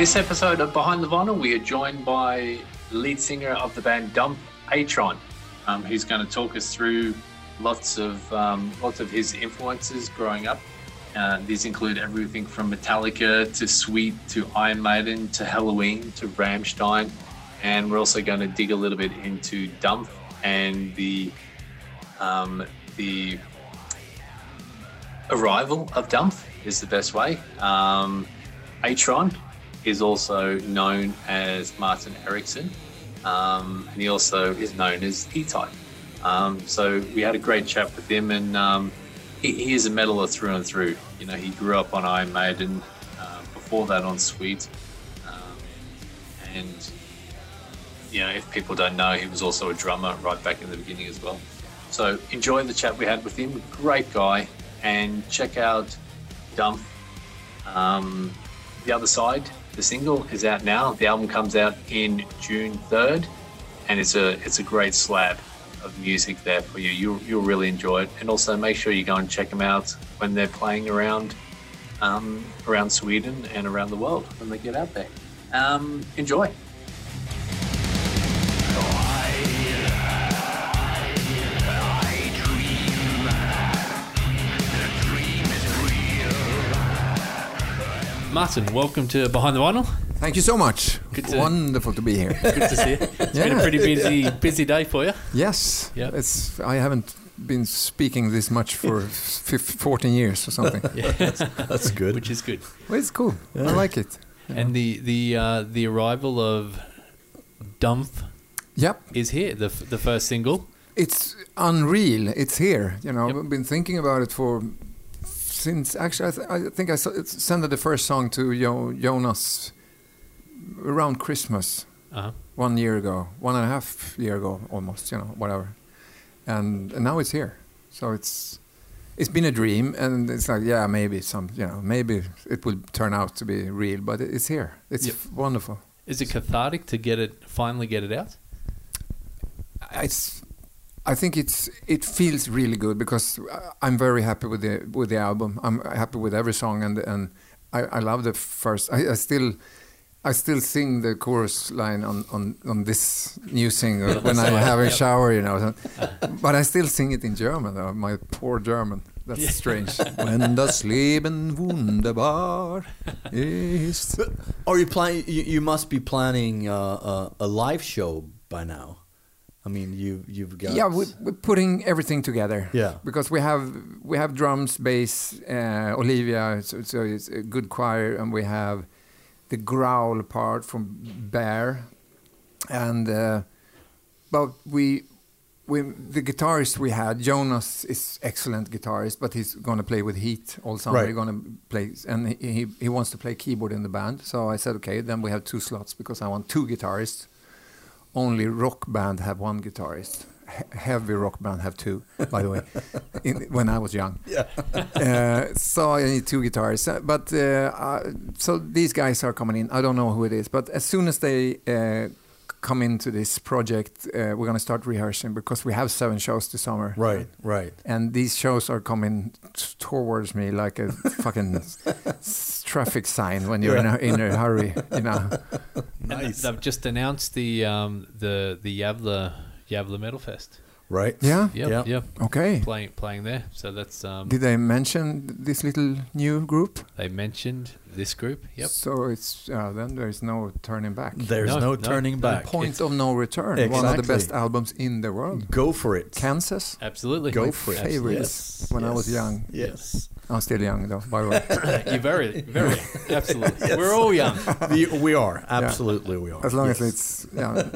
This episode of Behind the Vinyl, we are joined by lead singer of the band Dumpf, Atron, um, who's going to talk us through lots of um, lots of his influences growing up. Uh, these include everything from Metallica to Sweet to Iron Maiden to Helloween to Rammstein, and we're also going to dig a little bit into Dumpf and the um, the arrival of Dumpf is the best way. Um, Atron is also known as Martin Eriksson, um, and he also is known as E-Type. Um, so we had a great chat with him, and um, he, he, is a metaler through and through. You know, he grew up on Iron Maiden, uh, before that on Sweet, um, and you know, if people don't know, he was also a drummer right back in the beginning as well. So enjoy the chat we had with him. Great guy, and check out Dumpf. Um, the other side the single is out now. The album comes out in June 3rd, and it's a it's a great slab of music there for you. You'll, you'll really enjoy it. And also make sure you go and check them out when they're playing around um, around Sweden and around the world when they get out there. Um, enjoy. Martin, welcome to Behind the Vinyl. Thank you so much. Good to, Wonderful to be here. Good to see you. It's yeah. been a pretty busy, busy day for you. Yes. Yeah. It's. I haven't been speaking this much for 15, 14 years or something. yeah, that's, that's, good. Which is good. Well, it's cool. Yeah. I like it. And the the uh, the arrival of Dumpf. Yep. Is here the the first single. It's unreal. It's here. You know, yep. I've been thinking about it for since actually I, th I think I sent the first song to jo Jonas around Christmas uh -huh. one year ago, one and a half year ago almost, you know, whatever, and, and now it's here. So it's it's been a dream, and it's like yeah, maybe some, you know, maybe it will turn out to be real, but it's here. It's yep. wonderful. Is it cathartic to get it finally get it out? It's I think it's it feels really good because I'm very happy with the with the album. I'm happy with every song and and I, I love the first. I, I, still I still sing the chorus line on on, on this new single when I have a shower, you know. but I still sing it in German. Though, my poor German. That's yeah. strange. when das Leben wunderbar ist. Are you planning? You, you, must be planning uh, uh, a live show by now. I mean, you you've got yeah, we're, we're, putting everything together. Yeah, because we have we have drums, bass, uh, Olivia, so, so, it's a good choir, and we have the growl part from Bear, and uh, but we we the guitarist we had Jonas is excellent guitarist, but he's going to play with Heat all summer. Right. He's going to play, and he, he he wants to play keyboard in the band. So I said, okay, then we have two slots because I want two guitarists only rock band have one guitarist. heavy rock band have two, by the way. In, when I was young, yeah. uh, so I need two guitarists. Uh, but uh, uh, so these guys are coming in. I don't know who it is, but as soon as they uh, come into this project, uh, we're going to start rehearsing because we have seven shows this summer. Right, right. And these shows are coming towards me like a fucking traffic sign when you're yeah. in, a, in a hurry, you know. nice. They've just announced the um, the the Yavla Yavla Metal Fest. Right. Yeah. Yep. Yep. yep. Okay. Playing playing there. So that's. Um, Did they mention this little new group? They mentioned this group. Yep. So it's uh, then there's no turning back. There's no, no turning no, back. Point it's of no return. Exactly. One of the best albums in the world. Go for it. Kansas. Absolutely. Go My for it. Favorites yes. when yes. I was young. Yes. I'm still young though, by the way. You're very, very, absolutely. Yes. We're all young. we, we are absolutely. Yeah. We are. As long as it's yeah.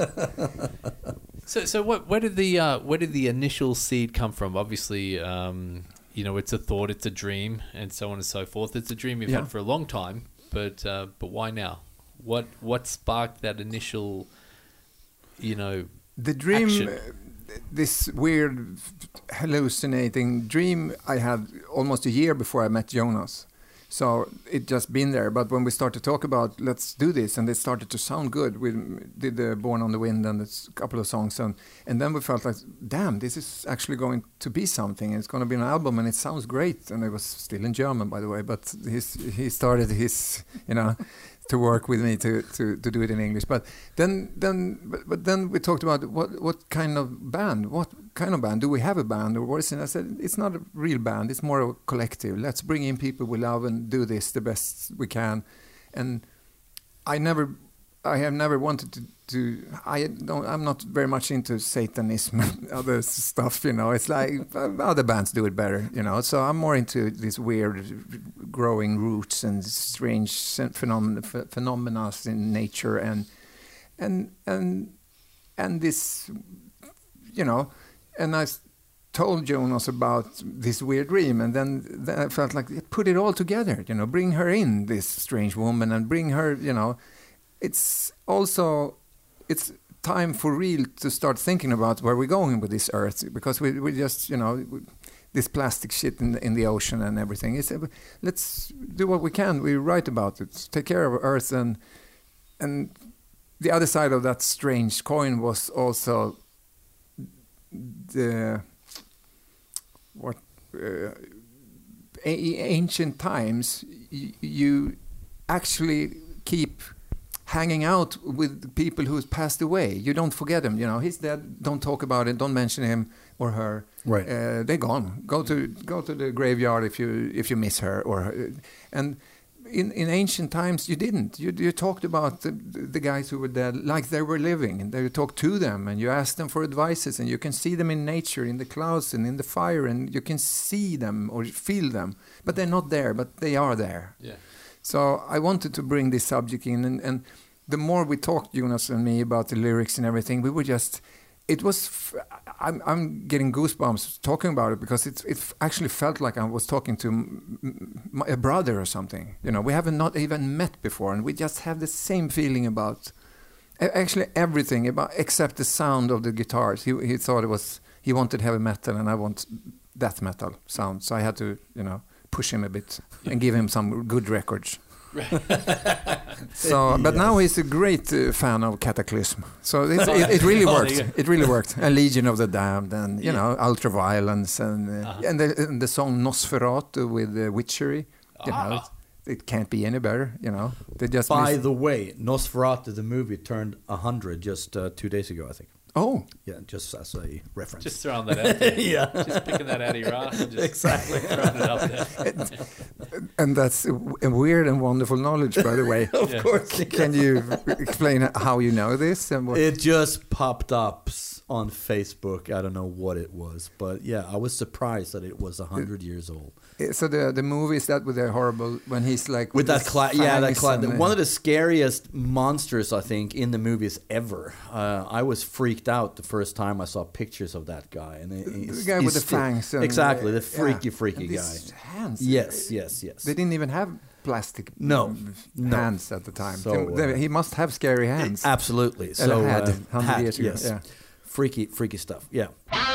So, so what? Where did the uh, where did the initial seed come from? Obviously, um, you know, it's a thought, it's a dream, and so on and so forth. It's a dream you've yeah. had for a long time, but uh, but why now? What what sparked that initial, you know, the dream? Action? Uh, this weird hallucinating dream I had almost a year before I met Jonas. So it just been there. But when we started to talk about let's do this, and it started to sound good, we did the Born on the Wind and a couple of songs, and and then we felt like, damn, this is actually going to be something. It's going to be an album, and it sounds great. And it was still in German, by the way. But he's, he started his, you know, to work with me to, to, to do it in English. But then then but, but then we talked about what what kind of band, what kind of band do we have a band or what is it? I said it's not a real band, it's more of a collective. Let's bring in people we love and do this the best we can. And I never I have never wanted to, to I don't I'm not very much into Satanism and other stuff, you know. It's like uh, other bands do it better, you know. So I'm more into these weird growing roots and strange phenomena phenomena in nature and and and and this you know and I told Jonas about this weird dream, and then, then I felt like put it all together. You know, bring her in, this strange woman, and bring her. You know, it's also it's time for real to start thinking about where we're going with this earth because we we just you know this plastic shit in the, in the ocean and everything. It's, let's do what we can. We write about it, take care of Earth, and and the other side of that strange coin was also the what uh, ancient times. You actually keep hanging out with people who's passed away. You don't forget them. You know, he's dead. Don't talk about it. Don't mention him or her. Right. Uh, they're gone. Go to go to the graveyard if you if you miss her or her. and. In, in ancient times, you didn't. You, you talked about the, the guys who were dead like they were living, and you talked to them, and you asked them for advices, and you can see them in nature, in the clouds, and in the fire, and you can see them or feel them, but they're not there, but they are there. Yeah. So I wanted to bring this subject in, and, and the more we talked, Jonas and me, about the lyrics and everything, we were just. It was. F- I'm, I'm getting goosebumps talking about it because it's it actually felt like I was talking to a brother or something. You know, we haven't not even met before, and we just have the same feeling about actually everything about except the sound of the guitars. He he thought it was he wanted heavy metal, and I want death metal sound. So I had to you know push him a bit and give him some good records. so, but yes. now he's a great uh, fan of Kataklysm. So it, it, it really worked. It really worked. A Legion of the Damned, and you yeah. know, Ultraviolence, and uh, uh-huh. and, the, and, the, song Nosferatu with uh, Witchery. You ah. know, it can't be any better. You know, they just. By the way, Nosferatu the movie turned hundred just uh, two days ago, I think. Oh, yeah, just as a reference. Just throwing that out there. yeah, just picking that out of your ass and just exactly throwing it out there. and, and that's a, a, weird and wonderful knowledge, by the way. of yeah. course. Can you explain how you know this? And what? It just popped up on Facebook. I don't know what it was, but yeah, I was surprised that it was hundred years old. So the the movie is that with the horrible when he's like with, with that cloud, yeah, that cloud. One of the scariest monsters I think in the movies ever. Uh, I was freaked out the first time I saw pictures of that guy, and the guy with the fangs. Exactly, the freaky, yeah. freaky guy. Hands. Yes, yes, yes. They didn't even have plastic no, hands no. at the time. So, uh, he must have scary hands. Absolutely. So had, uh, had years ago. Yes. Yeah. Freaky, freaky stuff. Yeah.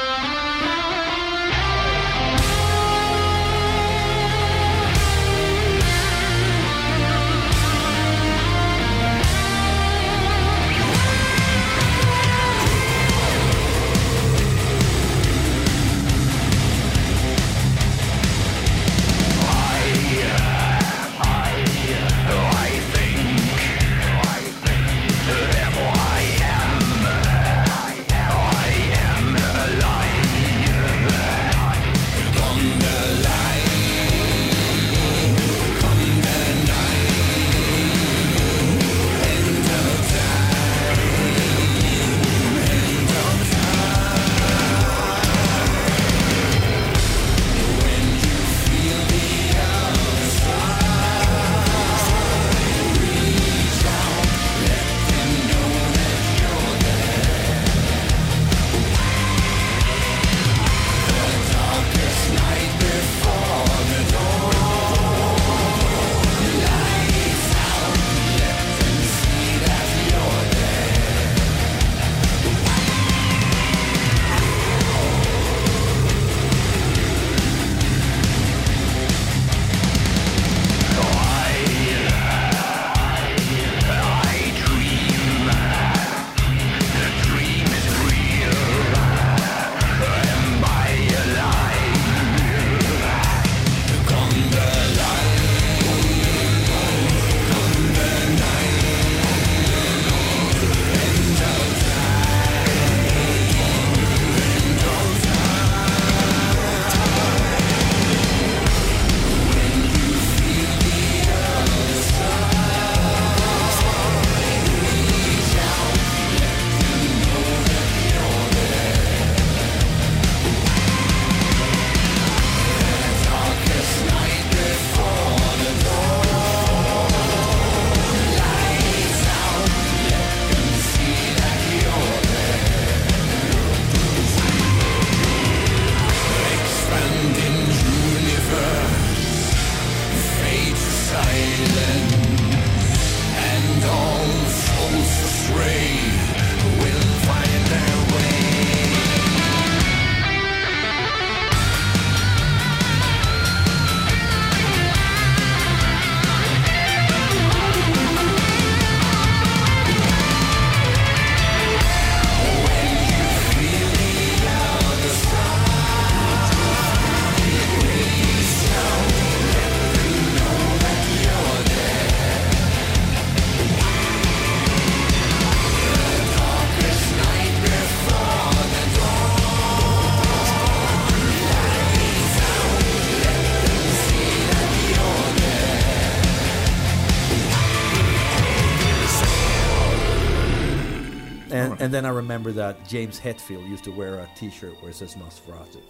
And then I remember that James Hetfield used to wear a T-shirt where it says Nosferatu.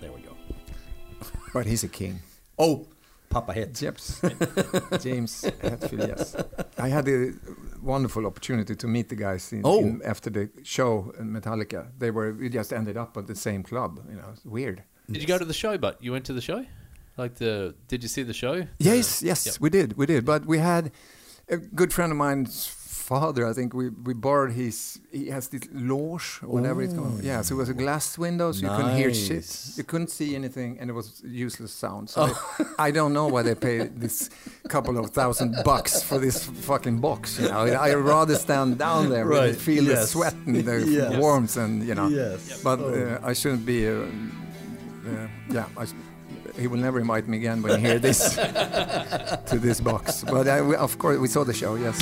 There we go. But he's a king. Oh, Papa Het. Yep. James Hetfield, yes. I had a wonderful opportunity to meet the guys in, Oh. in, after the show in Metallica. They were we just ended up at the same club. You know, it's weird. Did you go to the show? But you went to the show. Like the? Did you see the show? Yes, yes, Yep. we did, we did. But we had a good friend of mine's father. I think we, we borrowed his. He has this loge whatever it's called. Yeah, so it was a glass window, so you couldn't hear shit. You couldn't see anything, and it was useless sound. So I, I don't know why they paid this couple of thousand bucks for this fucking box. You know, I'd rather stand down there Right, and feel the sweat and the Yes. warmth, and you know. Yes. But Oh. uh, I shouldn't be. Uh, uh, yeah, I, he will never invite me again when he hear this to this box. But I, of course, we saw the show. Yes.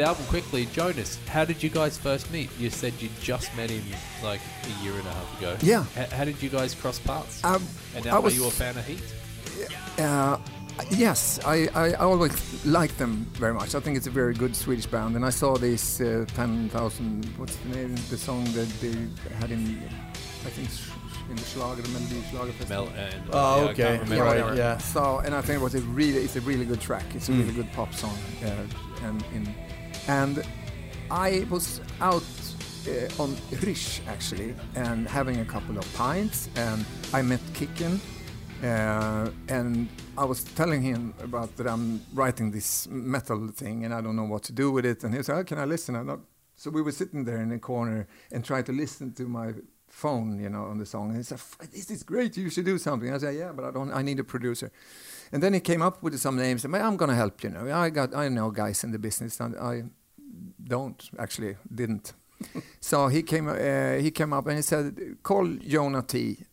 The album quickly. Jonas, how did you guys first meet? You said you just met him like a year and a half ago. Yeah. H- how did you guys cross paths? Um, and I was- are you a fan of Heat? Uh, yes, I, I, I always liked them very much. I think it's a very good Swedish band. And I saw this uh, 10,000, what's the name, the song that they had in, I think, in the Schlager, the Melody Schlager Festival. Mel and Oh, yeah, okay. can't. Right, yeah. So, and I think it was a really, it's a really good track. It's a Mm. really good pop song. Uh, and in, and I was out uh, on Riche actually, and having a couple of pints, and I met Kicken, uh, and I was telling him about that I'm writing this metal thing, and I don't know what to do with it. And he said, oh, "Can I listen?" Not. So we were sitting there in the corner and tried to listen to my phone, you know, on the song. And he said, "F- "This is great. You should do something." I said, "Yeah, but I don't. I need a producer." And then he came up with some names. And I'm gonna help you. Know, I got. I know guys in the business, and I don't actually didn't. so he came. Uh, he came up and he said, "Call Jona Tee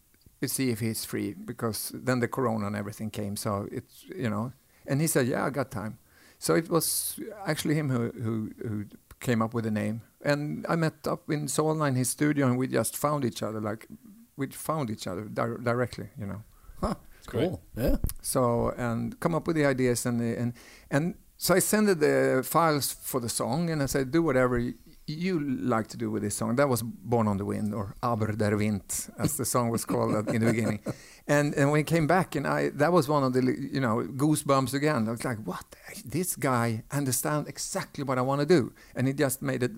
To see if he's free because then the corona and everything came. So it's you know." And he said, "Yeah, I got time." So it was actually him who who, who came up with the name. And I met up in Solna in his studio, and we just found each other. Like we found each other di- directly, you know. Huh. Great. Cool. Yeah. So and come up with the ideas and the- and and so I sent the files for the song, and I said, do whatever y- you like to do with this song. That was Born on the Wind, or Aber der Wind, as the song was called in the beginning. And and when it came back, and I that was one of the you know goosebumps again. I was like, what? This guy understands exactly what I want to do, and he just made a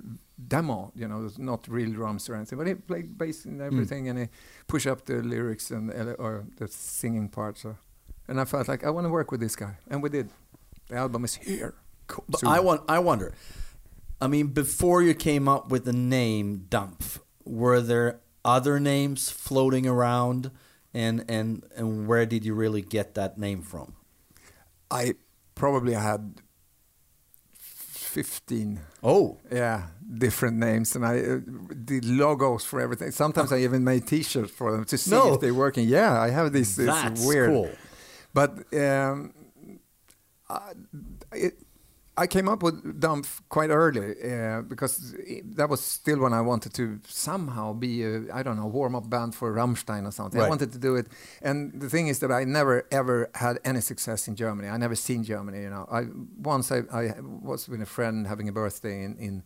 demo. You know, it's not real drums or anything, but he played bass and hmm. everything, and he pushed up the lyrics and or the singing parts. So, and I felt like I want to work with this guy, and we did. The album is here. Cool. But Soon. I want. I wonder. I mean, before you came up with the name Dumpf, were there other names floating around, and and and where did you really get that name from? I probably had fifteen. Oh, Yeah, different names, and I uh, did logos for everything. Sometimes I even made T-shirts for them to see No. if they're working. Yeah, I have this. That's weird. cool. But um, I, it, I came up with Dumpf quite early uh, because that was still when I wanted to somehow be a I don't know warm up band for Rammstein or something. I wanted to do it, and the thing is that I never ever had any success in Germany. I never seen Germany. You know, I once I, I was with a friend having a birthday in. in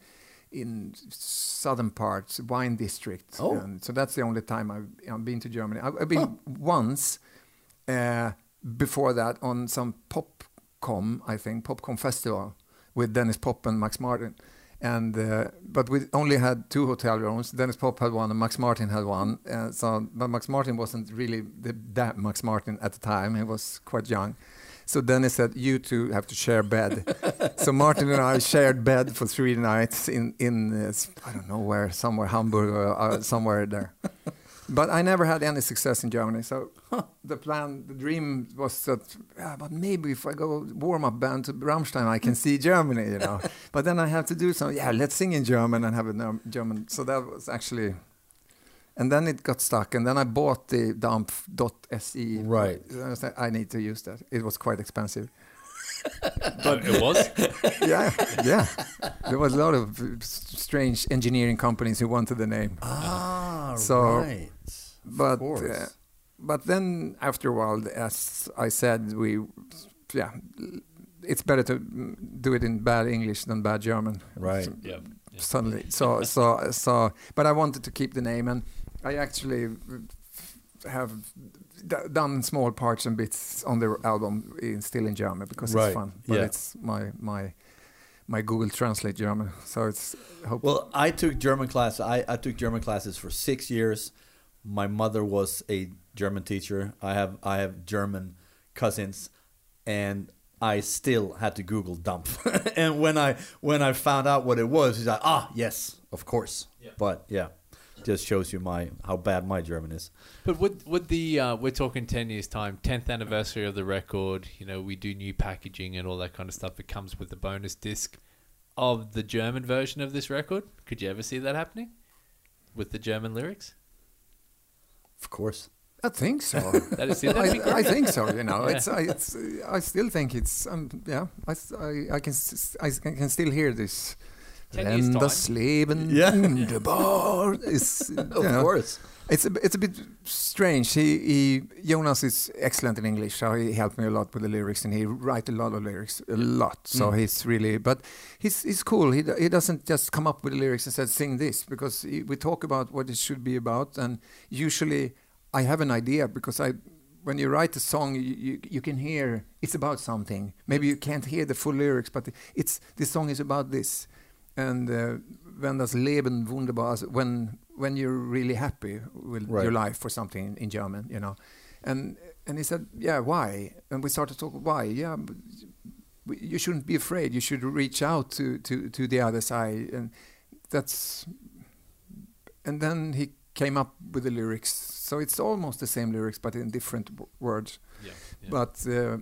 in southern parts, wine district. Oh. And so that's the only time I've, I've been to Germany. I've, I've been once uh, before that on some Popkomm, I think, Popkomm festival with Denniz Pop and Max Martin. And uh, but we only had two hotel rooms. Denniz Pop had one, and Max Martin had one. Uh, so, but Max Martin wasn't really the, that Max Martin at the time. He was quite young. So Denniz said, "You two have to share bed." so Martin and I shared bed for three nights in in uh, I don't know where, somewhere Hamburg or uh, somewhere there. But I never had any success in Germany. So the plan, the dream was that, yeah, but maybe if I go warm up band to Rammstein, I can see Germany, you know. but then I have to do some, yeah, let's sing in German and have a Germ- German. So that was actually, and then it got stuck. And then I bought the dumpf.se. Right. I was like, I need to use that. It was quite expensive. but it was. yeah, yeah. There was a lot of strange engineering companies who wanted the name. Ah, So- right. But course. uh, but then after a while, as I said, we yeah, it's better to do it in bad English than bad German. Right. So- Yeah. yeah. Suddenly, so so so, but I wanted to keep the name, and I actually have d- done small parts and bits on the album in, still in German because Right, it's fun. But yeah. it's my my my Google Translate German, so it's hope. Well, I took German class. I, I took German classes for six years. My mother was a German teacher. I have I have German cousins, and I still had to Google dumpf. and when I when I found out what it was, he's like, ah, yes, of course. But yeah, just shows you my how bad my German is. But would would the uh, we're talking ten years time, tenth anniversary of the record. You know, we do new packaging and all that kind of stuff. It comes with the bonus disc of the German version of this record. Could you ever see that happening with the German lyrics? Of course. I think so. That is, see, that'd be I. I think so. You know, Yeah. it's, I, it's, I still think it's, um, yeah, I, I, I can, I can still hear this. Ten years Wenn time. das Yeah. wunderbar is, Of know, course. It's a, it's a bit strange. He, he Jonas is excellent in English, so he helped me a lot with the lyrics, and he write a lot of lyrics, a lot. So Mm. he's really, but he's he's cool. He he doesn't just come up with the lyrics and said sing this because he, we talk about what it should be about, and usually I have an idea because I. When you write a song, you, you, you can hear it's about something. Maybe you can't hear the full lyrics, but it's this song is about this. And uh, when das Leben wunderbar, when when you're really happy with Right. your life or something in, in German, you know. And and he said, yeah, why? And we started talking, why? Yeah, you shouldn't be afraid. You should reach out to to to the other side, and that's. And then he came up with the lyrics, so it's almost the same lyrics but in different w- words. Yeah, yeah. But uh,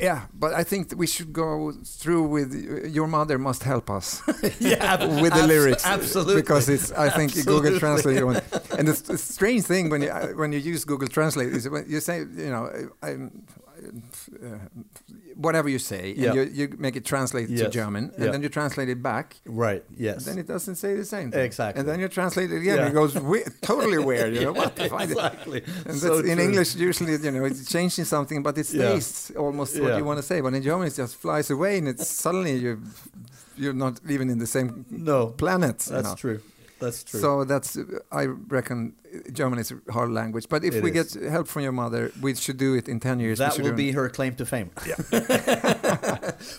yeah, but I think that we should go through with your mother must help us yeah, with the lyrics, Absolutely. because it's I think Google Translate. And the, the strange thing when you uh, when you use Google Translate is when you say you know I, I'm, whatever you say Yeah. and you, you make it translate to German and Yeah. then you translate it back. Right. Yes. Then it doesn't say the same thing. Exactly. And then you translate it again. Yeah. It goes we- totally weird. You know what? exactly. And So in. English, usually, you know, it's changing something, but it stays almost what you want to say. But in German, it just flies away, and it's suddenly you, you're not even in the same No, planet. you that's know. true. That's true. So that's, I reckon, German is a hard language. But if It we is. get help from your mother, we should do it in ten years. that will be her claim to fame. Yeah.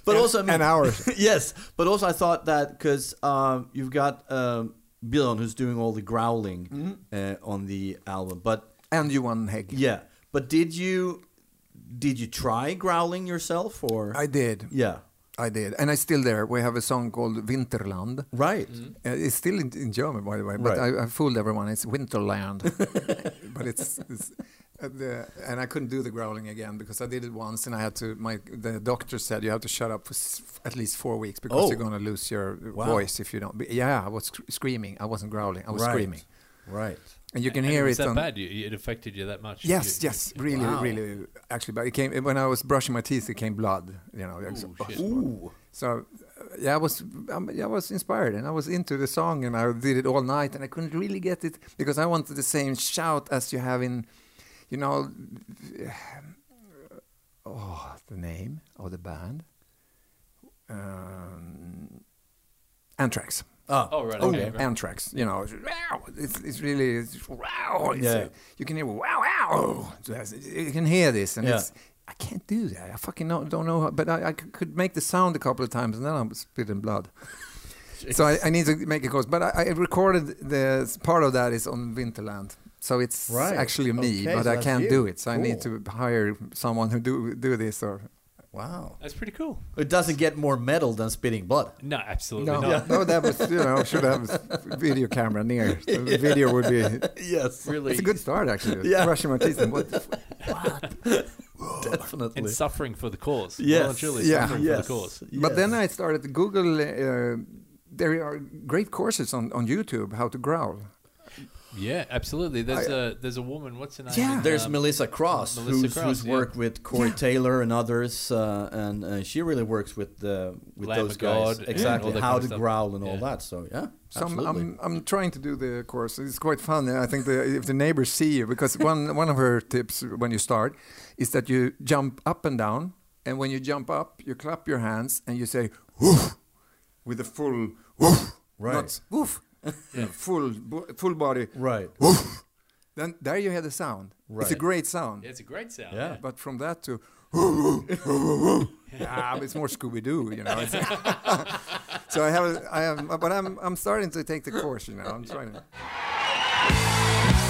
but also, I mean, an hours. yes, but also I thought that because um, you've got um, Björn who's doing all the growling Mm-hmm. uh, on the album, but and you, Johan Hägg. yeah, but did you did you try growling yourself or I did. yeah I did, and I still there. We have a song called Winterland. right Uh, it's still in, in German, by the way, but Right. I, I fooled everyone. It's Winterland, but it's, it's uh, the, and I couldn't do the growling again because I did it once, and I had to. My the doctor said you have to shut up for s- at least four weeks because Oh. you're going to lose your Wow. voice if you don't. But yeah, I was sc- screaming. I wasn't growling. I was Right. screaming, right and you can And hear was it that on. bad? You, it affected you that much? Yes, You- yes, really, Wow. really. Actually, but it came when I was brushing my teeth. It came blood. You know, Ooh, so- shit. ooh so yeah, I was um, yeah, I was inspired and I was into the song and I did it all night and I couldn't really get it because I wanted the same shout as you have in, you know, oh the name of the band, um, Anthrax. Oh Oh, right, Oh, okay, right. Anthrax. You know, it's, it's really it's, wow. It's, Yeah. uh, you can hear wow wow. You can hear this, and Yeah. it's I can't do that. I fucking don't, don't know, how, but I could make the sound a couple of times, and then I'm spitting blood. so I, I need to make it close. But I, I recorded the part of that is on Winterland. So it's Right. actually me, Okay, but so I can't you. do it. So I need to hire someone who do do this or wow That's pretty cool. it doesn't get more metal than spitting blood No, absolutely no, not. no, that was you know should have a video camera near. The video would be yes Really, It's a good start, actually. Yeah. Brushing my teeth and what? The f- definitely and suffering for the cause. Yes. Well truly Yeah. suffering yes. for the cause. But then I started to Google. Uh, there are great courses on, on YouTube how to growl. Yeah, absolutely. There's I- a there's a woman. What's her name? Yeah. There's um, Melissa Cross, Melissa who's, Cross, who's yeah. worked with Corey Yeah. Taylor and others, uh, and uh, she really works with the with Lamb those guys God exactly all how kind of to stuff. growl and all that. So yeah, So I'm, absolutely. I'm I'm trying to do the course. It's quite fun. I think the, if the neighbors see you, because one one of her tips when you start is that you jump up and down, and when you jump up, you clap your hands and you say woof with a full woof, Right. not woof, full full body right. woof. Then there you hear the sound. Right. It's a great sound. Yeah, it's a great sound. Yeah. But from that to yeah, but it's more Scooby Doo, you know. So I have, I have, but I'm, I'm starting to take the course, you know. I'm trying to.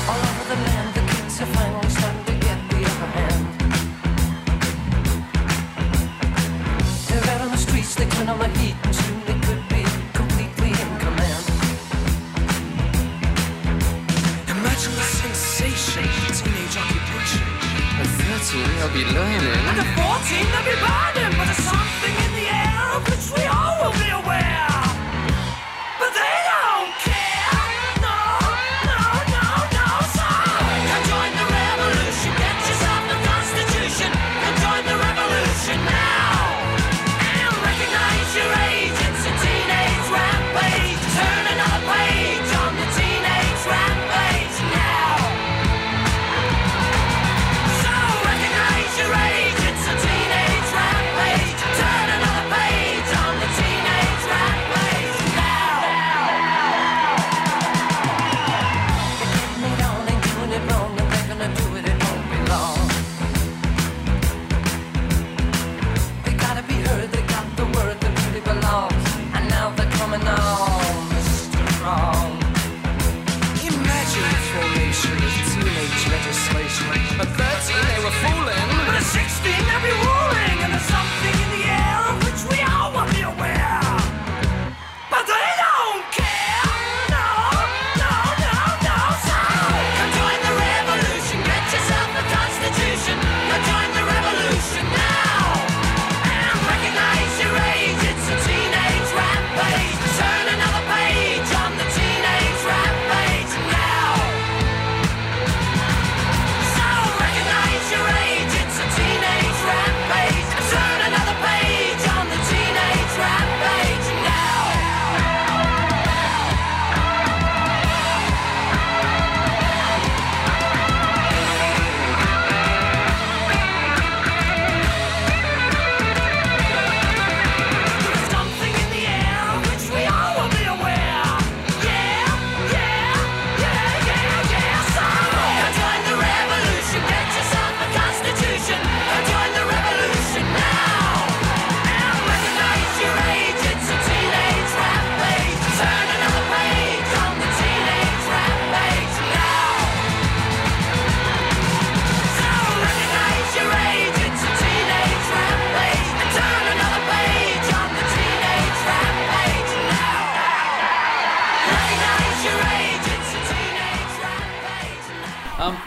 All over the land, the kings are finally starting to get the upper hand. They're out on the streets, they turn on the heat, and soon At 13, I'll be learning. And at 14, they'll be burning, but there's something in the air of which we all will be aware.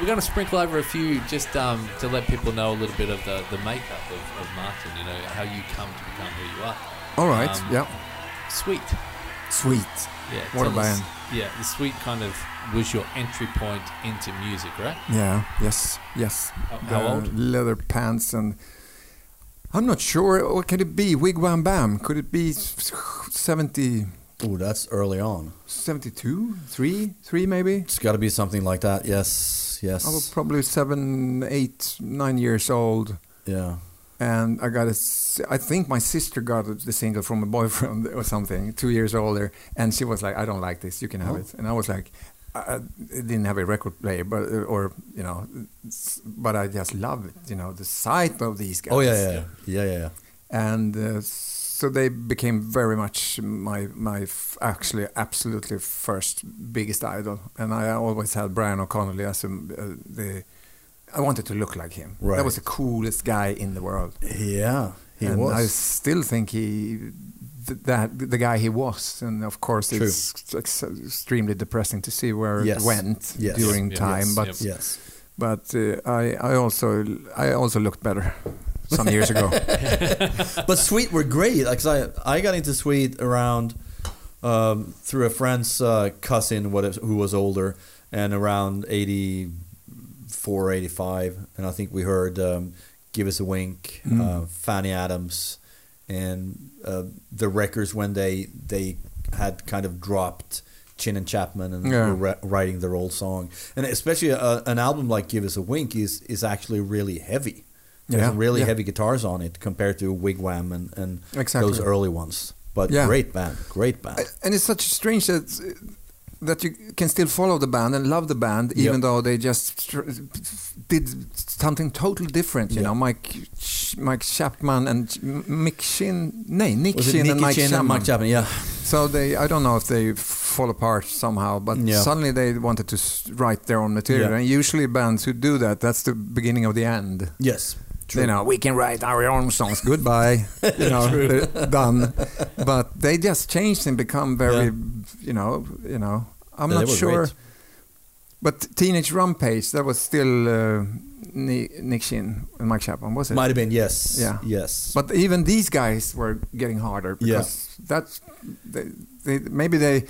Going to sprinkle over a few just um, to let people know a little bit of the, the makeup of, of Martin, you know, how you come to become who you are. All right. Um, yeah. Sweet. Sweet. Yeah. What a tell us- band. Yeah, the Sweet kind of was your entry point into music, right? Yeah. Yes. Yes. How, how The old? Leather pants and. I'm not sure. What could it be? Wigwam Bam? Could it be 70, Oh, that's early on. 72? 3? 3 maybe? It's got to be something like that. Yes, yes. I was probably seven, eight, nine years old. yeah. and I got a, I think my sister got the single from a boyfriend or something, two years older, and she was like, "I don't like this. You can have Oh. it." And I was like, I, I didn't have a record player, but or you know, but I just love it. You know, the sight of these guys. Oh yeah, yeah, yeah, yeah, yeah. yeah. And uh, so they became very much my my f- actually absolutely first biggest idol, and I always had Brian O'Connolly as a, uh, the. I wanted to look like him. Right. That was the coolest guy in the world Yeah, he and was. I still think he th- that the guy he was, and of course True. it's ex- extremely depressing to see where Yes. it went Yes. during Yeah, time. yes, but yep. yes. but uh, I I also I also looked better some years ago. but Sweet were great. Like I, I got into Sweet around um, through a friend's uh, cousin, what who was older, and around 84, 85. and I think we heard um, "Give Us a Wink," Mm. uh, Fanny Adams, and uh, the records when they they had kind of dropped. Chinn and Chapman and Yeah. were writing their old song, and especially a, an album like "Give Us a Wink" is is actually really heavy. There's Yeah, really yeah. heavy guitars on it compared to Wigwam and, and Exactly. those early ones. But Yeah. great band, great band. and it's such strange that that you can still follow the band and love the band, Yep. even though they just tr- did something totally different. You Yeah. know, Mike Sh- Mike Chapman and Mick Shin, nay, Nick Shin and Mike Chin Chapman. and Mike Chapman? Yeah, So they, I don't know if they fall apart somehow, but Yeah. suddenly they wanted to write their own material. Yeah. And usually bands who do that, that's the beginning of the end. yes, true. You know, we can write our own songs. Goodbye. you know, done. But they just changed and become very, Yeah. you know, you know. I'm Yeah, not sure. great. But Teenage Rampage, that was still uh, Nick Shin and Mike Chapman, was it? might have been yes, Yeah. yes. But even these guys were getting harder Yeah. because that's they, they, maybe they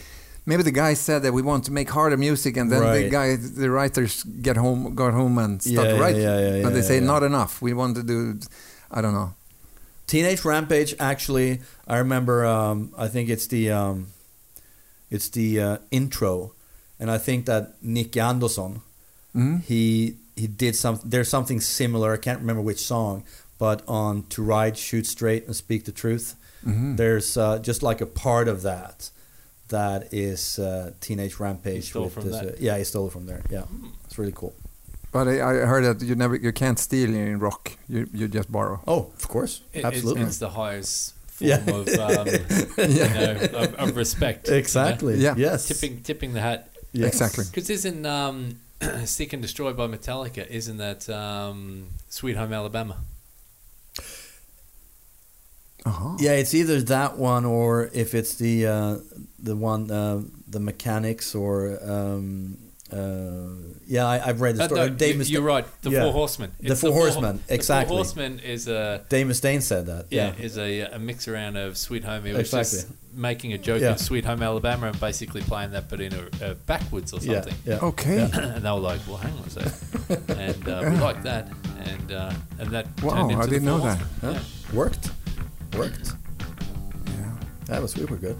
maybe the guy said that we want to make harder music, and then the guy the writers get home got home and Yeah, start yeah, writing. yeah, yeah, but they say not enough. We want to do I don't know. Teenage Rampage. Actually, I remember. Um, I think it's the um, it's the uh, intro, and I think that Nicke Andersson Mhm. he he did some. There's something similar. I can't remember which song, but on "To Ride, Shoot Straight, and Speak the Truth." Mhm. There's uh, just like a part of that that is uh, Teenage Rampage. He stole with from this, that. uh, yeah, he stole it from there. Yeah, it's really cool. But I, I heard that you never you can't steal in rock. You you just borrow. Oh, of course, It- absolutely. It's, it's the highest form Yeah. of, um, you know, of, of respect. you know? exactly. Yeah. Yes. Tipping, tipping the hat. Yes. Exactly. Because isn't um, Seek and Destroy by Metallica, isn't that um, Sweet Home Alabama? Uh-huh. Yeah, it's either that one or if it's the uh, the one uh, the mechanics or um, uh, yeah, I, I've read the Uh, story. no, Dave, you- Musta- you're right. The Yeah. Four Horsemen. The Four Ho- Horsemen, The exactly. Four Horsemen is a Dave Mustaine said that. yeah, Yeah, is a, a mix around of Sweet Home. He was just making a joke Yeah. of Sweet Home Alabama and basically playing that, but in a, a backwards or something. yeah. Okay. and they were like, "Well, hang on a sec," and uh, we like that, and uh, and that Wow, turned into I the didn't know Four that. Huh? Yeah. Worked, worked. Yeah. That was super good.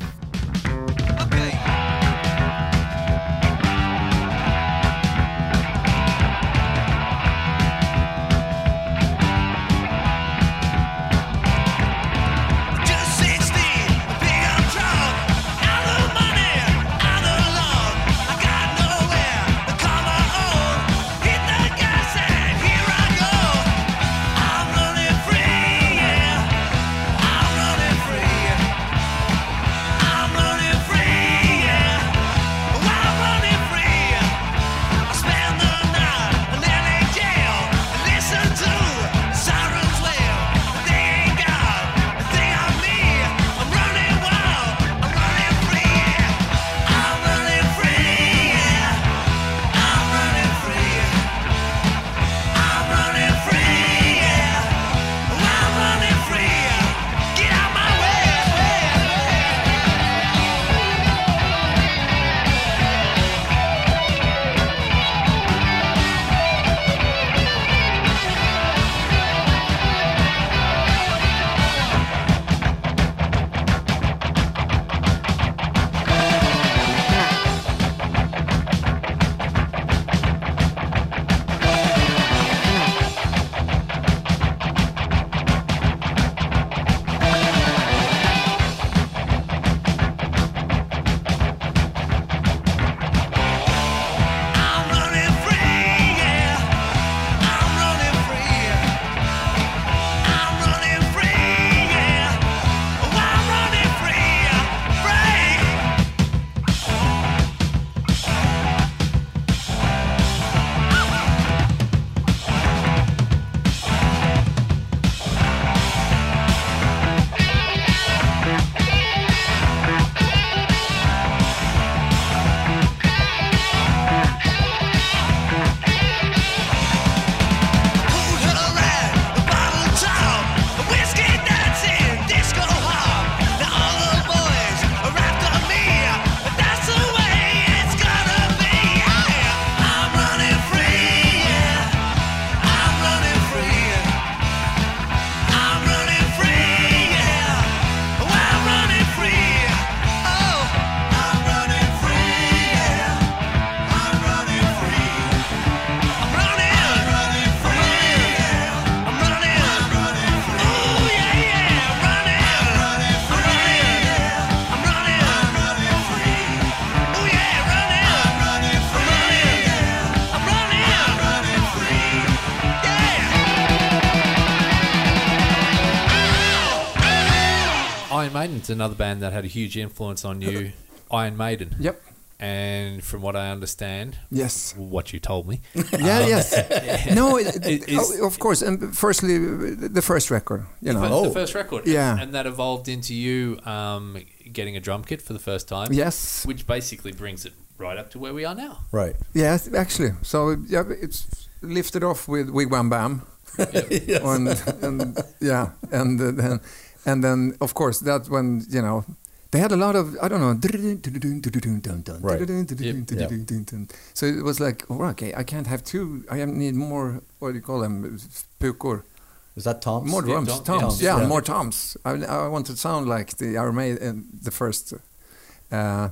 Maiden's another band that had a huge influence on you. Iron Maiden. Yep. And from what I understand, Yes. what you told me, Yeah. yes. No. It, It is- oh, of course. And firstly, the first record. You know. the, Oh. the first record, Yeah. and that evolved into you um, getting a drum kit for the first time, Yes. which basically brings it right up to where we are now. Right. Yes. Actually. So yeah, it's lifted off with Wigwam Bam. and, and yeah, and uh, then and then of course that when you know they had a lot of I don't know. Right. So it was like, oh, okay, I can't have two. I need more. What do you call them? Pukor. Is that Tom's? More drums, tom- toms. yeah. Yeah, Yeah. more toms. I, I want to sound like the Iron Maiden, the first. Uh,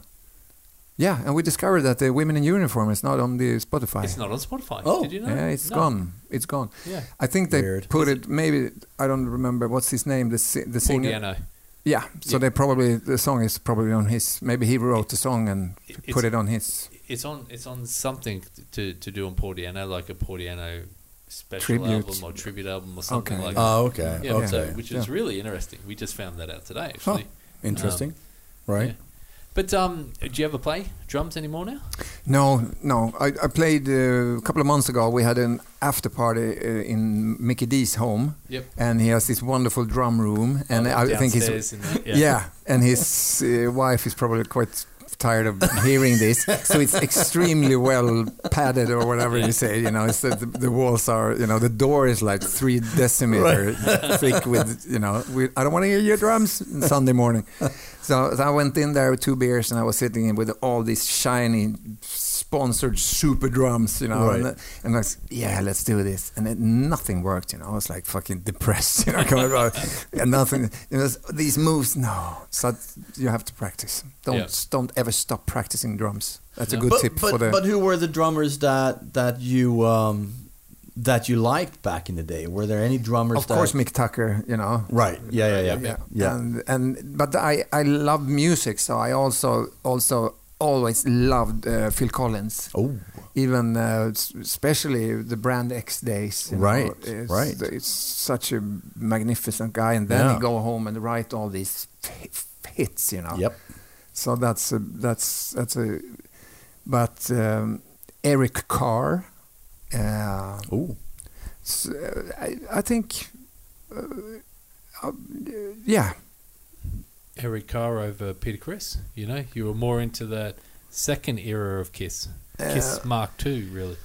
yeah, and we discovered that the Women in Uniform is not on the Spotify. It's not on Spotify. Oh. Did you know? Yeah, it's No. gone. It's gone. Yeah. I think they Weird. put it. Maybe I don't remember what's his name. The si- the Paul singer. Di'Anno. Yeah. So Yeah. they probably the song is probably on his. Maybe he wrote the song and It's- put it on his. It's on. It's on something to to do on Paul Di'Anno, like a Paul Di'Anno special Tribute. album or tribute album or something Okay. like ah, that. Oh, okay. Yeah, okay. so, which is Yeah. really interesting. We just found that out today, actually. Interesting. Um, right. Yeah. But um, do you ever play drums anymore now? No, no. I, I played uh, a couple of months ago. We had an after party uh, in Mikkey Dee's home, Yep. and he has this wonderful drum room, and Oh, I think he's the- yeah. and his uh, wife is probably quite tired of hearing this. So it's extremely well padded or whatever you say. You know, it's the, the, walls are. You know, the door is like three decimeter thick with. You know, we, I don't want to hear your drums Sunday morning. So, so I went in there with two beers and I was sitting in with all these shiny sponsored super drums, you know, Right. and, and I was, yeah, let's do this. And it, nothing worked, you know. I was like fucking depressed, you know, coming about, and nothing. You know, these moves, no. So you have to practice. Don't Yeah. don't ever stop practicing drums. That's a good But, tip but, for the. but who were the drummers that that you um, that you liked back in the day? Were there any drummers? of that, course, Mick Tucker, you know. Right. Yeah. Yeah. Yeah. yeah. Yeah. And and but I I love music, so I also also always loved uh, Phil Collins. Oh. Even uh, especially the Brand X days. know, Right, it's, right. It's such a magnificent guy, and then Yeah. he go home and write all these hits, you know. Yep. So that's a, that's that's a. But um, Eric Carr. Uh, Oh. s- uh, I, I think. Uh, uh, yeah, Eric Carr over Peter Criss. You know, you were more into that second era of Kiss, Kiss Uh, Mark II, really.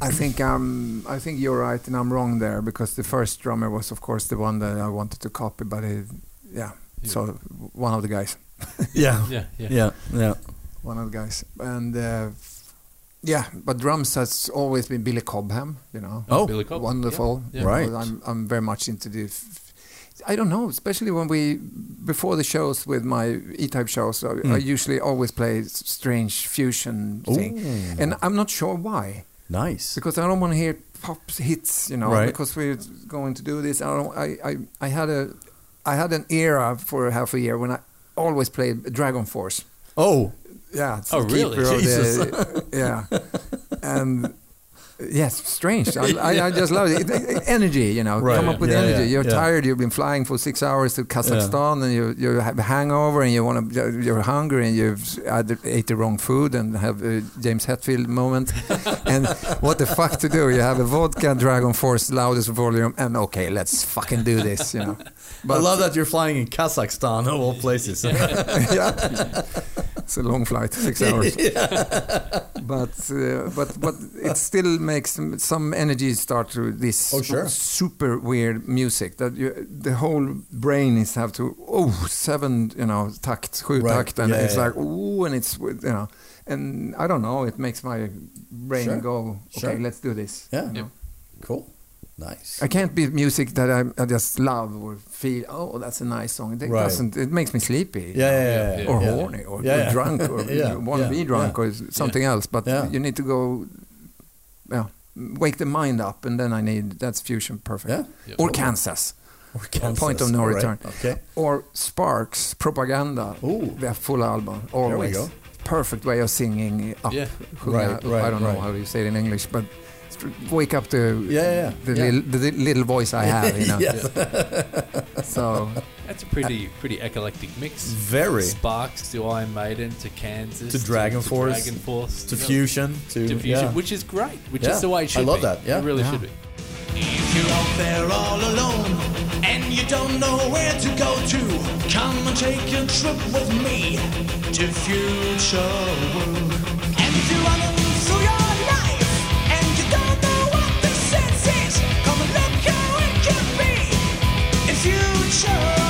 I think um I think you're right and I'm wrong there because the first drummer was of course the one that I wanted to copy, but it, yeah, Yeah. so one of the guys, Yeah. Yeah, yeah. Yeah. Yeah. one of the guys, and uh, yeah, but drums has always been Billy Cobham, you know, Oh. Billy Cobham, wonderful, yeah. you Right. I'm I'm very much into the. F- I don't know, especially when we before the shows with my E-type shows, I, Mm. I usually always play strange fusion thing, Ooh. and I'm not sure why. Nice. because I don't want to hear pop hits, you know. Right. Because we're going to do this. I don't. I, I I had a I had an era for half a year when I always played DragonForce. Oh. Yeah. Oh, really? Jesus. the- yeah. And yes, strange. I, I, I just love it. Energy, you know. Right. Come up with Yeah, energy. yeah, You're yeah. tired. You've been flying for six hours to Kazakhstan, and you you have a hangover, and you want to. You're hungry, and you've either ate the wrong food and have a James Hetfield moment. and what the fuck to do? You have a vodka, DragonForce, loudest volume, and okay, let's fucking do this. You know. But I love that you're flying in Kazakhstan of all places. yeah. It's a long flight, six hours. but uh, but but it still makes some- some energy start to this Oh, sure. super weird music that you, the whole brain is have to oh seven you know takt sju Right. takt and Yeah, it's yeah. like ooh and it's you know and I don't know it makes my brain Sure. go okay Sure. let's do this Yeah. you know? Cool. Nice. I can't be music that I, I just love or feel. Oh, that's a nice song. It Right. doesn't. It makes me sleepy. Yeah, yeah, yeah, yeah. or yeah. horny, or, Yeah, or drunk, or Yeah, you want to yeah, be drunk, yeah. or something else. But Yeah. you need to go, yeah, wake the mind up, and then I need that's fusion perfect. Yeah. Yep. Or Kansas, Or Kansas. Point of no All right. return. Okay. or Sparks, Propaganda. Ooh. Their full album, Always. There we go. perfect way of singing up. Yeah. Sjunga- Right, right, I don't know right. how you say it in English, but wake up the Yeah, yeah, yeah. the, Yeah. Little, the little voice I have, you know. Yes. So That's a pretty pretty eclectic mix. Very. Sparks to Iron Maiden to Kansas To DragonForce, Dragon Force to you know, fusion, to, to fusion, yeah. which is great. Which Yeah, is the way it should I love be. that, yeah. it really Yeah. should be. If you're out there all alone and you don't know where to go to, come and take a trip with me to future world. And if you're running through your life and you don't know what the sense is, come and look how it can be in future.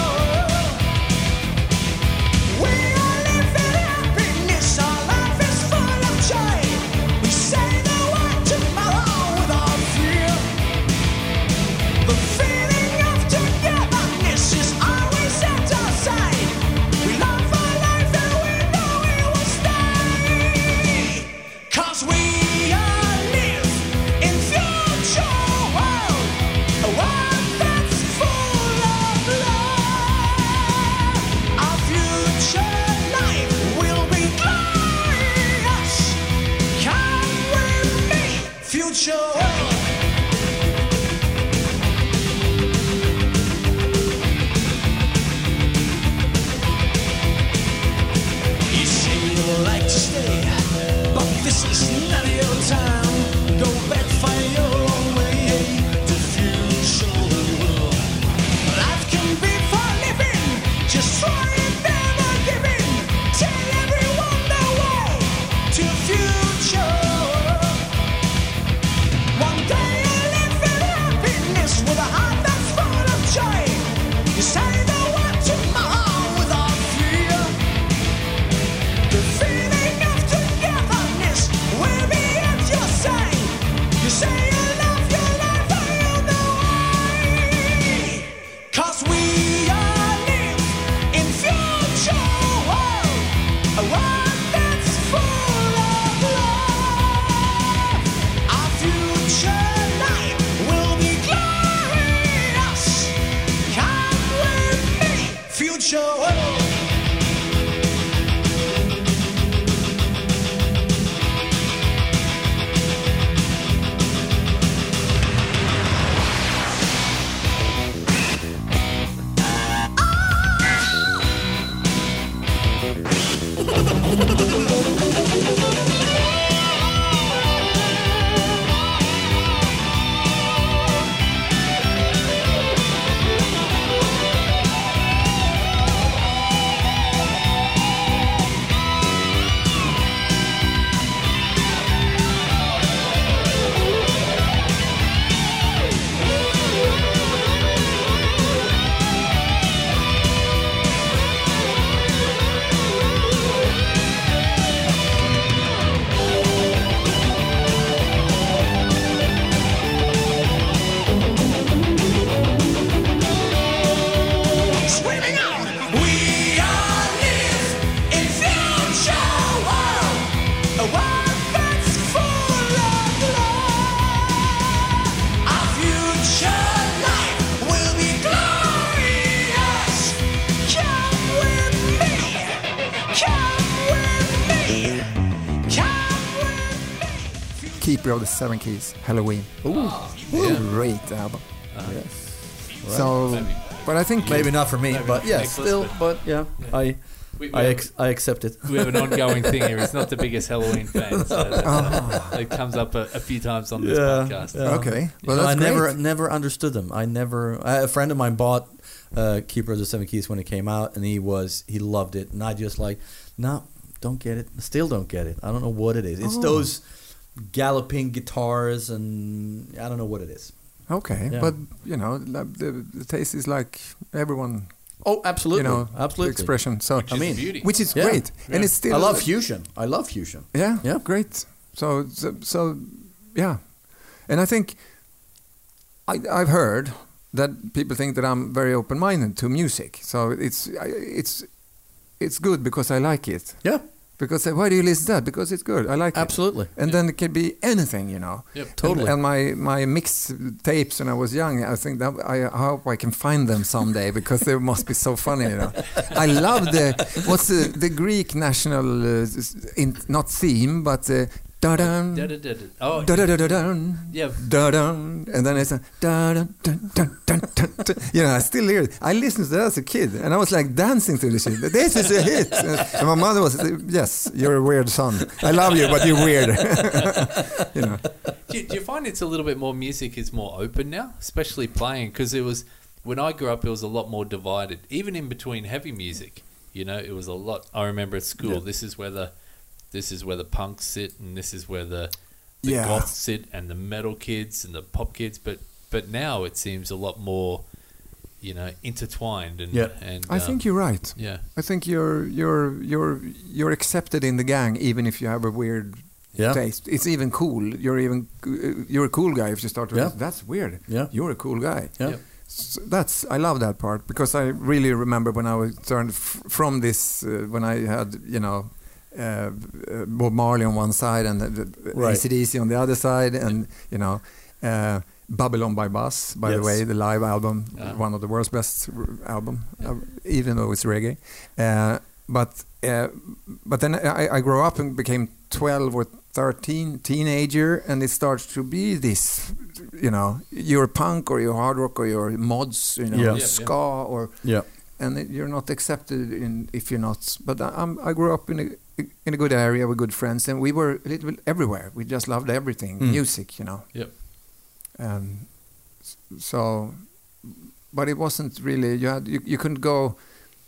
Of the Seven Keys, Helloween. Ooh, great album. Yes. So, but I think Maybe not for me, Maybe but yeah, Nicholas, still, but- but yeah, I We, we, I have, I accept it. we have an ongoing thing here. It's not the biggest Helloween fan, so that, uh, it comes up a, a few times on this Yeah, podcast. yeah. okay. Well, No, that's I great. never never understood them. I never. I, a friend of mine bought uh, Keeper of the Seven Keys when it came out, and he was he loved it, and I just like, no, don't get it. Still don't get it. I don't know what it is. It's Oh. those galloping guitars, and I don't know what it is. Okay, Yeah. but you know, the, the, the taste is like everyone, Oh, absolutely, you know, absolutely. expression. So, Which I is mean, beauty. which is Yeah. great, and it's still. I love fusion. I love fusion. Yeah, Yeah. great. So, so, so, yeah, and I think I, I've heard that people think that I'm very open-minded to music. So it's it's it's good because I like it. Yeah, Because they, why do you listen to that? Because it's good. I like it. absolutely. And then it can be anything, you know. Yep. Totally. And, and my my mix tapes when I was young, I think that I, I hope I can find them someday because they must be so funny, you know. I love the what's the, the Greek national uh, in, not theme but uh, da-dum, Da-da-da-da. Oh, da-da-da-da-dum, yeah. da-dum, and then it's a da-dum, dun, dun, dun, dun, dun. You know, I still hear it. I listened to that as a kid, and I was like dancing to the shit. This is a hit. And my mother was, yes, you're a weird son. I love you, but you're weird. you know. Do you, do you find it's a little bit more music is more open now, especially playing? Because it was when I grew up, it was a lot more divided. Even in between heavy music, you know, it was a lot. I remember at school, this is where the this is where the punks sit, and this is where the the Yeah. goths sit, and the metal kids and the pop kids. But but now it seems a lot more, you know, intertwined. And Yeah. and I um, think you're right. yeah, I think you're you're you're you're accepted in the gang even if you have a weird Yeah. taste. It's even cool. You're even you're a cool guy if you start to. Yeah. That's weird. Yeah. You're a cool guy. Yeah. Yep. S that's I love that part because I really remember when I was turned f- from this uh, when I had you know. Uh, uh, Bob Marley on one side and the, the Right. ACDC on the other side, and you know, uh, Babylon by Bus, by the way, the live album, Yeah. one of the world's best r- album, uh, even though it's reggae. Uh, but uh, but then I, I grew up and became 12 or 13, teenager, and it starts to be this, you know, you're punk or you're hard rock or you're mods, you know, Yeah. Yeah, ska or Yeah. and it- you're not accepted in if you're not. But I, I'm, I grew up in a in a good area with good friends, and we were a little bit everywhere. We just loved everything, Mm. music, you know. Yep. Um, so, but it wasn't really. You had you, you couldn't go.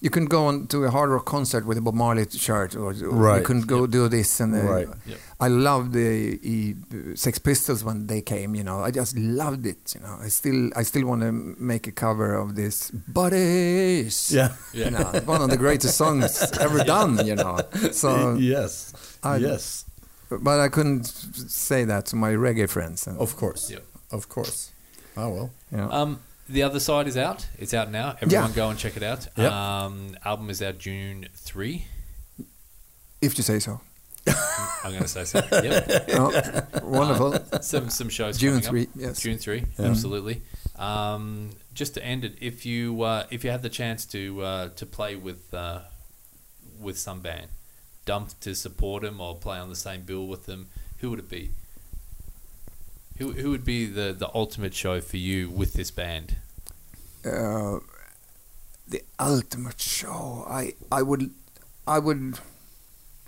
You couldn't go on to a hard rock concert with a Bob Marley shirt, or, or you Right. couldn't go do this. And uh, Right. Yep. I loved the e, Sex Pistols when they came. You know, I just loved it. You know, I still I still want to make a cover of this Bodies. Yeah. Yeah. You know, one of the greatest songs ever done. You know, so yes. I- yes. but I couldn't say that to my reggae friends. Of course. Yep. Of course. Oh well. you know. Um, the other side is out. It's out now. Everyone go and check it out. Yep. Um, album is out June three. if you say so. I'm going to say so. Yep. Oh, wonderful. Some some shows. June coming up. 3, yes. June three. Absolutely. Um, just to end it, if you uh, if you had the chance to uh, to play with uh, with some band, dump to support them or play on the same bill with them, who would it be? Who who would be the the ultimate show for you with this band? uh, the ultimate show. I I would I would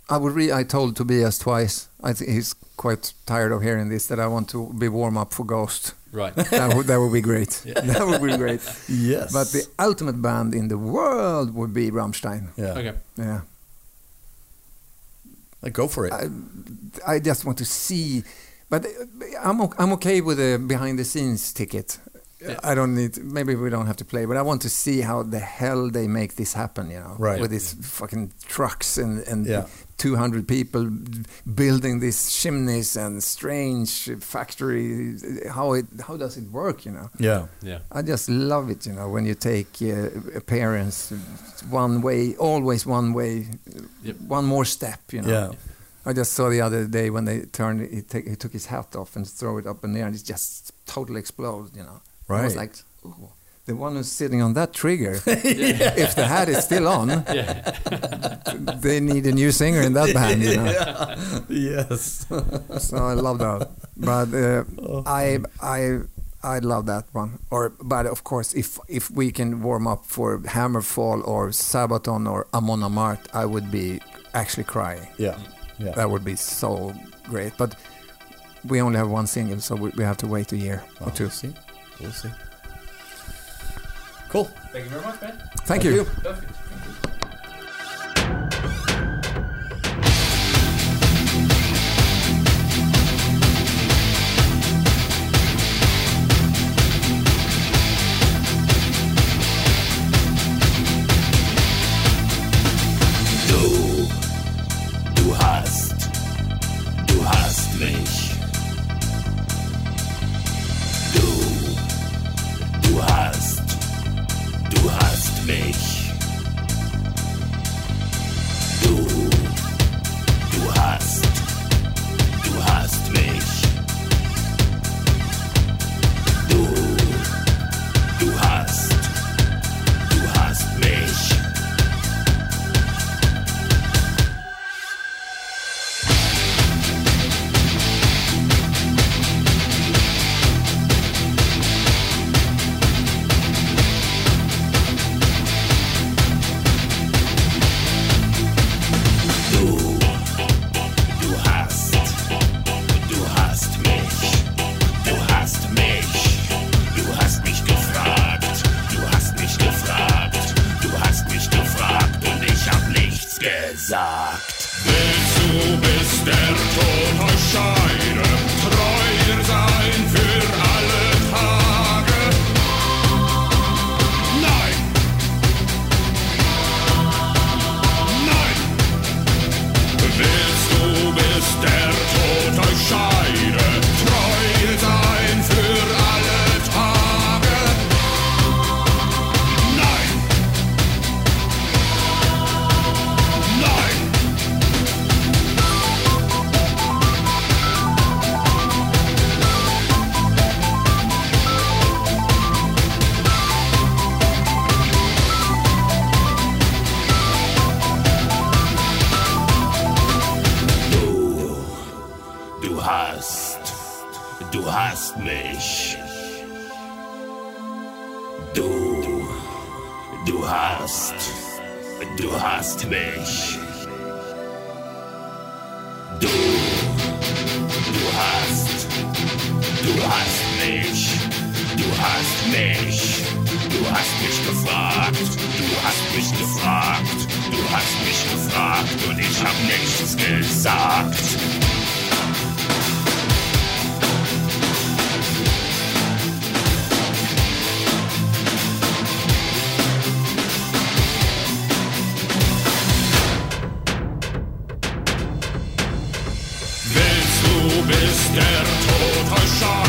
I would re- I told Tobias twice. I think he's quite tired of hearing this. That I want to be warm up for Ghost. Right. That would that would be great. That would be great. Yes. But the ultimate band in the world would be Rammstein. yeah. Okay. Yeah. Like, go for it. I, I just want to see, but I'm o- I'm okay with a behind the scenes ticket. Yeah. I don't need. Maybe we don't have to play, but I want to see how the hell they make this happen. You know, Right. With these fucking trucks and and Yeah. 200 people building these chimneys and strange factory. How it how does it work? You know. yeah. Yeah. I just love it, you know, when you take uh, appearance one way, always one way, Yep. one more step, you know. Yeah. I just saw the other day when they turned, he, take, he took his hat off and throw it up in the air, and it just totally exploded, you know. right? I was like, Ooh, the one who's sitting on that trigger, if the hat is still on, Yeah. they need a new singer in that band, you know. yeah. yes. so I love that. But uh, I I I love that one. Or but of course, if if we can warm up for Hammerfall or Sabaton or Amon Amarth, I would be actually crying. Yeah. Yeah. That would be so great. But we only have one single, so we, we have to wait a year or two. We'll see. We'll see. Cool. Thank you very much, man. Thank, you. Perfect. Du, du hast mich. Du, du hast, du hast mich. Du, du hast, du hast mich. Du hast mich. Du hast mich gefragt. Du hast mich gefragt. Du hast mich gefragt und ich hab nichts gesagt. Der Tod euch scheide,